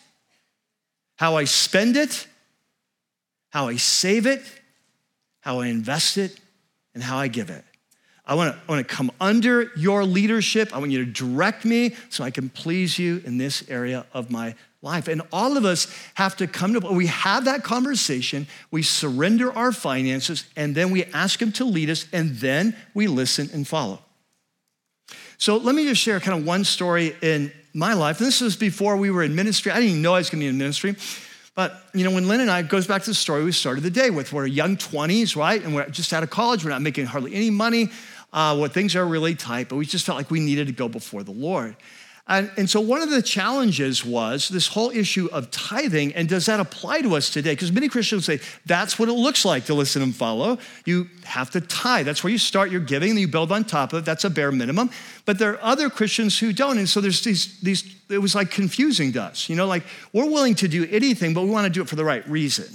Speaker 1: how I spend it, how I save it, how I invest it and how I give it. I want, to, I want to come under your leadership. I want you to direct me so I can please you in this area of my life. And all of us have to come to, we have that conversation, we surrender our finances, and then we ask Him to lead us, and then we listen and follow. So let me just share kind of one story in my life. This was before we were in ministry. I didn't even know I was going to be in ministry. But, you know, when Lynn and I, goes back to the story we started the day with. We're young 20s, right? And we're just out of college. We're not making hardly any money. Uh, where things are really tight, but we just felt like we needed to go before the Lord. And, and so one of the challenges was this whole issue of tithing, and does that apply to us today? Because many Christians say that's what it looks like to listen and follow. You have to tithe. That's where you start your giving, and you build on top of it. That's a bare minimum. But there are other Christians who don't. And so there's these, these it was like confusing to us. You know, like we're willing to do anything, but we want to do it for the right reason.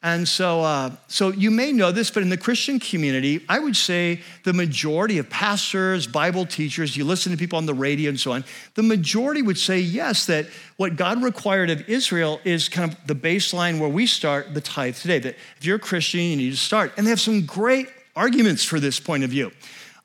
Speaker 1: And so, uh, so you may know this, but in the Christian community, I would say the majority of pastors, Bible teachers, you listen to people on the radio and so on, the majority would say yes, that what God required of Israel is kind of the baseline where we start the tithe today. That if you're a Christian, you need to start. And they have some great arguments for this point of view.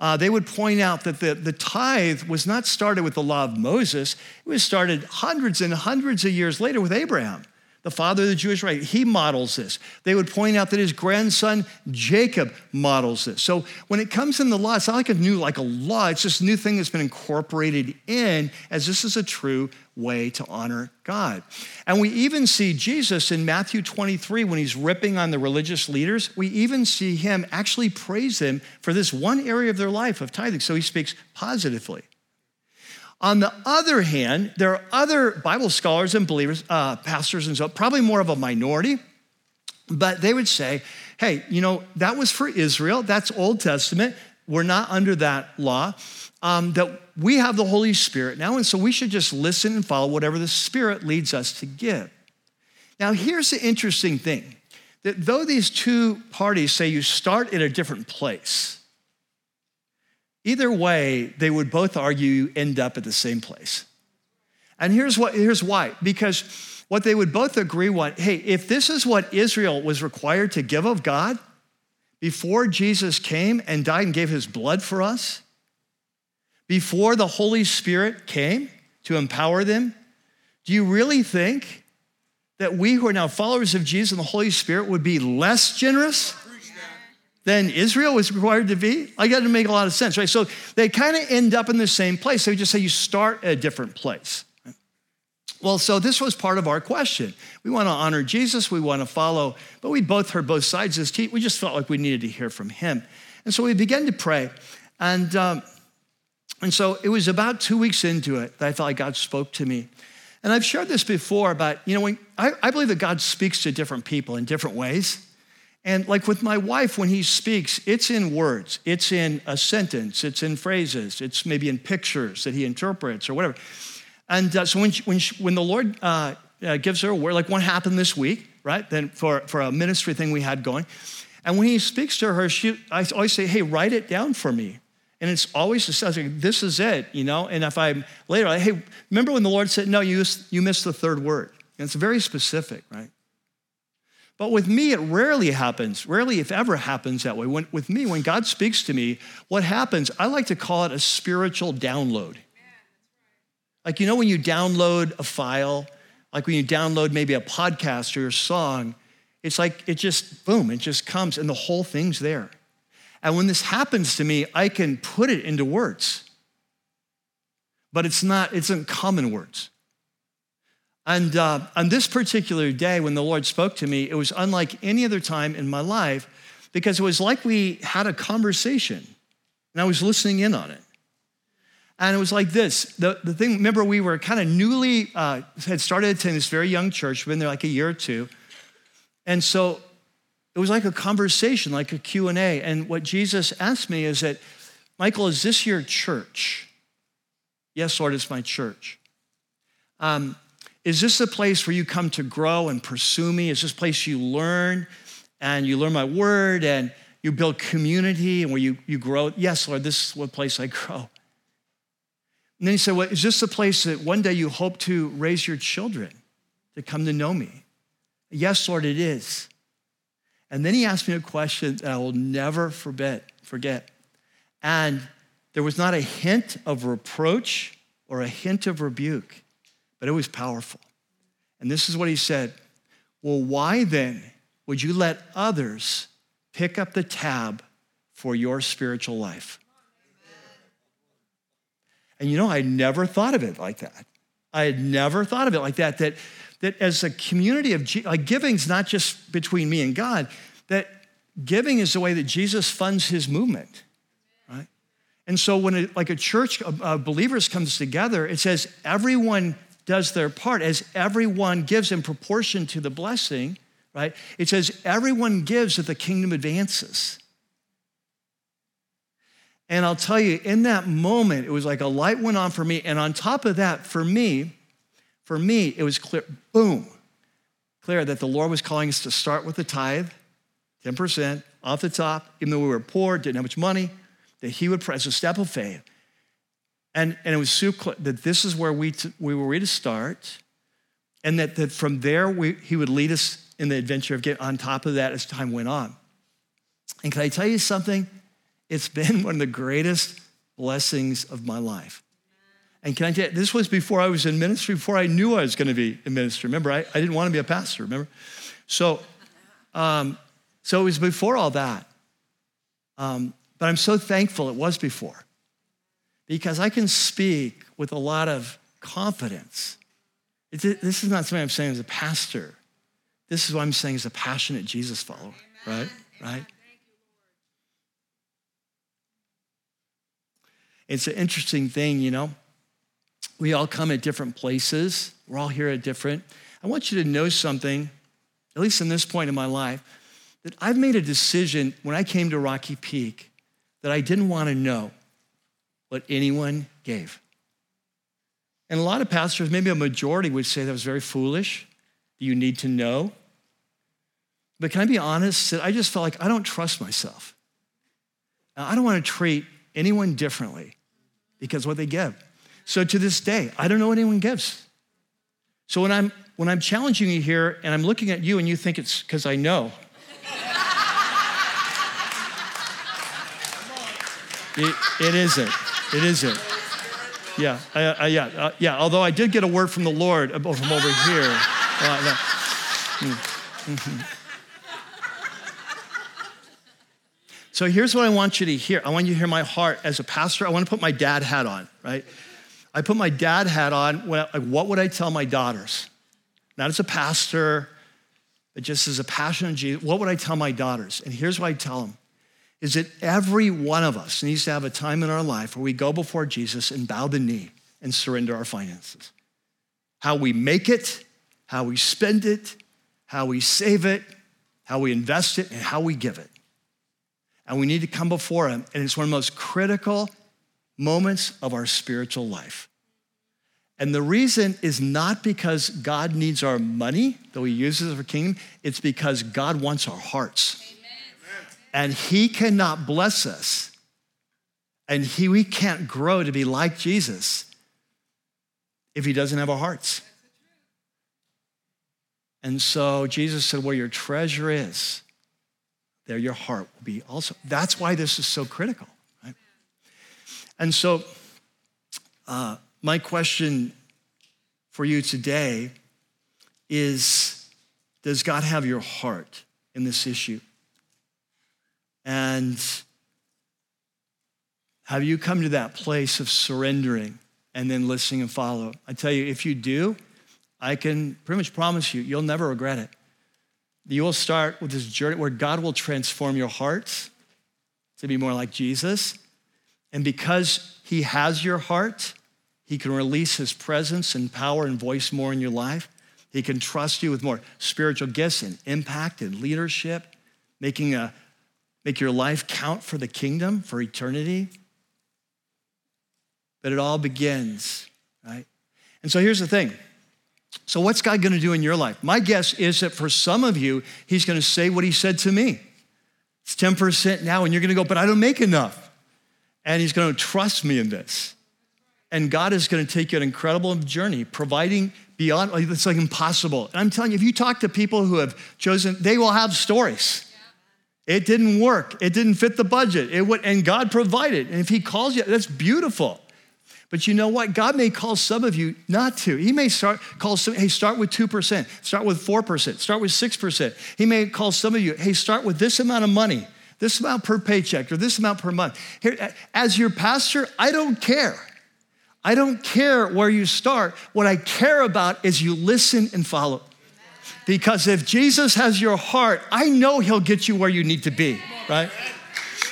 Speaker 1: Uh, they would point out that the, the tithe was not started with the law of Moses, it was started hundreds and hundreds of years later with Abraham the father of the Jewish right, he models this. They would point out that his grandson Jacob models this. So when it comes in the law, it's not like a new, like a law, it's this new thing that's been incorporated in as this is a true way to honor God. And we even see Jesus in Matthew 23 when he's ripping on the religious leaders, we even see him actually praise them for this one area of their life of tithing. So he speaks positively. On the other hand, there are other Bible scholars and believers, uh, pastors and so, probably more of a minority, but they would say, hey, you know, that was for Israel. That's Old Testament. We're not under that law. Um, that we have the Holy Spirit now, and so we should just listen and follow whatever the Spirit leads us to give. Now, here's the interesting thing that though these two parties say you start in a different place, Either way, they would both argue end up at the same place. And here's, what, here's why because what they would both agree on hey, if this is what Israel was required to give of God before Jesus came and died and gave his blood for us, before the Holy Spirit came to empower them, do you really think that we who are now followers of Jesus and the Holy Spirit would be less generous? Than Israel was required to be? I got to make a lot of sense, right? So they kind of end up in the same place. They just say you start at a different place. Well, so this was part of our question. We want to honor Jesus, we want to follow, but we both heard both sides of this. We just felt like we needed to hear from him. And so we began to pray. And, um, and so it was about two weeks into it that I felt like God spoke to me. And I've shared this before, but you know, when, I, I believe that God speaks to different people in different ways. And like with my wife, when he speaks, it's in words, it's in a sentence, it's in phrases, it's maybe in pictures that he interprets or whatever. And uh, so when, she, when, she, when the Lord uh, uh, gives her a word, like what happened this week, right? Then for, for a ministry thing we had going. And when he speaks to her, she, I always say, hey, write it down for me. And it's always the like, this is it, you know? And if I'm later, like, hey, remember when the Lord said, no, you, you missed the third word? And it's very specific, right? But with me, it rarely happens, rarely, if ever, happens that way. When, with me, when God speaks to me, what happens, I like to call it a spiritual download. Like, you know, when you download a file, like when you download maybe a podcast or a song, it's like it just, boom, it just comes and the whole thing's there. And when this happens to me, I can put it into words. But it's not, it's in common words. And uh, on this particular day, when the Lord spoke to me, it was unlike any other time in my life because it was like we had a conversation and I was listening in on it. And it was like this the, the thing, remember, we were kind of newly, uh, had started attending this very young church, been there like a year or two. And so it was like a conversation, like a Q&A. And what Jesus asked me is that, Michael, is this your church? Yes, Lord, it's my church. Um, is this a place where you come to grow and pursue me? Is this a place you learn and you learn my word and you build community and where you, you grow? Yes, Lord, this is what place I grow. And then he said, Well, is this a place that one day you hope to raise your children to come to know me? Yes, Lord, it is. And then he asked me a question that I will never forget. forget. And there was not a hint of reproach or a hint of rebuke but it was powerful. And this is what he said Well, why then would you let others pick up the tab for your spiritual life? And you know, I never thought of it like that. I had never thought of it like that. That, that as a community of like giving's not just between me and God, that giving is the way that Jesus funds his movement, right? And so when it, like a church of believers comes together, it says everyone does their part, as everyone gives in proportion to the blessing, right? It says everyone gives that the kingdom advances. And I'll tell you, in that moment, it was like a light went on for me. And on top of that, for me, for me, it was clear boom, clear that the Lord was calling us to start with the tithe, 10% off the top, even though we were poor, didn't have much money, that He would, press a step of faith. And, and it was so clear that this is where we, t- we were ready to start, and that, that from there we, He would lead us in the adventure of getting on top of that as time went on. And can I tell you something? It's been one of the greatest blessings of my life. And can I tell you, this was before I was in ministry, before I knew I was going to be in ministry. Remember, I, I didn't want to be a pastor, remember? So, um, so it was before all that. Um, but I'm so thankful it was before because I can speak with a lot of confidence. It's, this is not something I'm saying as a pastor. This is what I'm saying as a passionate Jesus follower, right? Right? It's an interesting thing, you know. We all come at different places. We're all here at different. I want you to know something, at least in this point in my life, that I've made a decision when I came to Rocky Peak that I didn't want to know what anyone gave. And a lot of pastors, maybe a majority, would say that was very foolish. You need to know. But can I be honest I just felt like I don't trust myself. I don't want to treat anyone differently because what they give. So to this day, I don't know what anyone gives. So when I'm when I'm challenging you here and I'm looking at you and you think it's because I know. It, it isn't. It isn't. Yeah, I, I, yeah, uh, yeah. Although I did get a word from the Lord from over here. Uh, no. mm-hmm. So here's what I want you to hear. I want you to hear my heart as a pastor. I want to put my dad hat on, right? I put my dad hat on. When I, like, what would I tell my daughters? Not as a pastor, but just as a passion passionate Jesus. What would I tell my daughters? And here's what I tell them is that every one of us needs to have a time in our life where we go before Jesus and bow the knee and surrender our finances. How we make it, how we spend it, how we save it, how we invest it, and how we give it and we need to come before Him. And it's one of the most critical moments of our spiritual life. And the reason is not because God needs our money, though He uses it for kingdom, it's because God wants our hearts. And He cannot bless us, and he, we can't grow to be like Jesus if He doesn't have our hearts. And so Jesus said, Where your treasure is, there your heart will be also. That's why this is so critical. Right? And so, uh, my question for you today is Does God have your heart in this issue? And have you come to that place of surrendering and then listening and follow? I tell you, if you do, I can pretty much promise you, you'll never regret it. You will start with this journey where God will transform your heart to be more like Jesus. And because He has your heart, He can release His presence and power and voice more in your life. He can trust you with more spiritual gifts and impact and leadership, making a, make your life count for the kingdom, for eternity. But it all begins, right? And so here's the thing so, what's God going to do in your life? My guess is that for some of you, He's going to say what He said to me. It's 10% now, and you're going to go, but I don't make enough. And He's going to trust me in this. And God is going to take you an incredible journey, providing beyond, it's like impossible. And I'm telling you, if you talk to people who have chosen, they will have stories. It didn't work. It didn't fit the budget. It would, and God provided. And if He calls you, that's beautiful. But you know what? God may call some of you not to. He may start call some, hey, start with 2%, start with 4%, start with 6%. He may call some of you, hey, start with this amount of money, this amount per paycheck, or this amount per month. Here, as your pastor, I don't care. I don't care where you start. What I care about is you listen and follow. Because if Jesus has your heart, I know he'll get you where you need to be, right?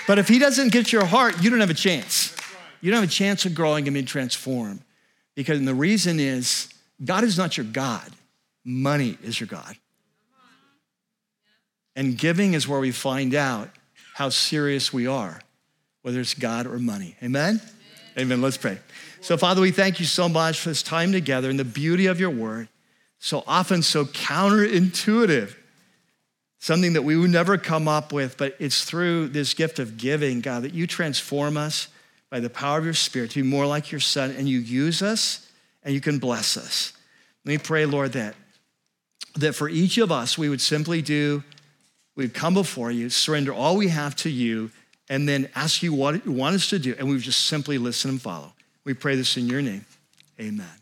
Speaker 1: But if he doesn't get your heart, you don't have a chance you don't have a chance of growing and being transformed. Because the reason is God is not your God, money is your God. And giving is where we find out how serious we are, whether it's God or money. Amen? Amen. Amen. Let's pray. So, Father, we thank you so much for this time together and the beauty of your word. So often so counterintuitive, something that we would never come up with, but it's through this gift of giving, God, that you transform us by the power of your Spirit to be more like your Son, and you use us and you can bless us. Let me pray, Lord, that, that for each of us, we would simply do, we'd come before you, surrender all we have to you, and then ask you what you want us to do, and we would just simply listen and follow. We pray this in your name. Amen.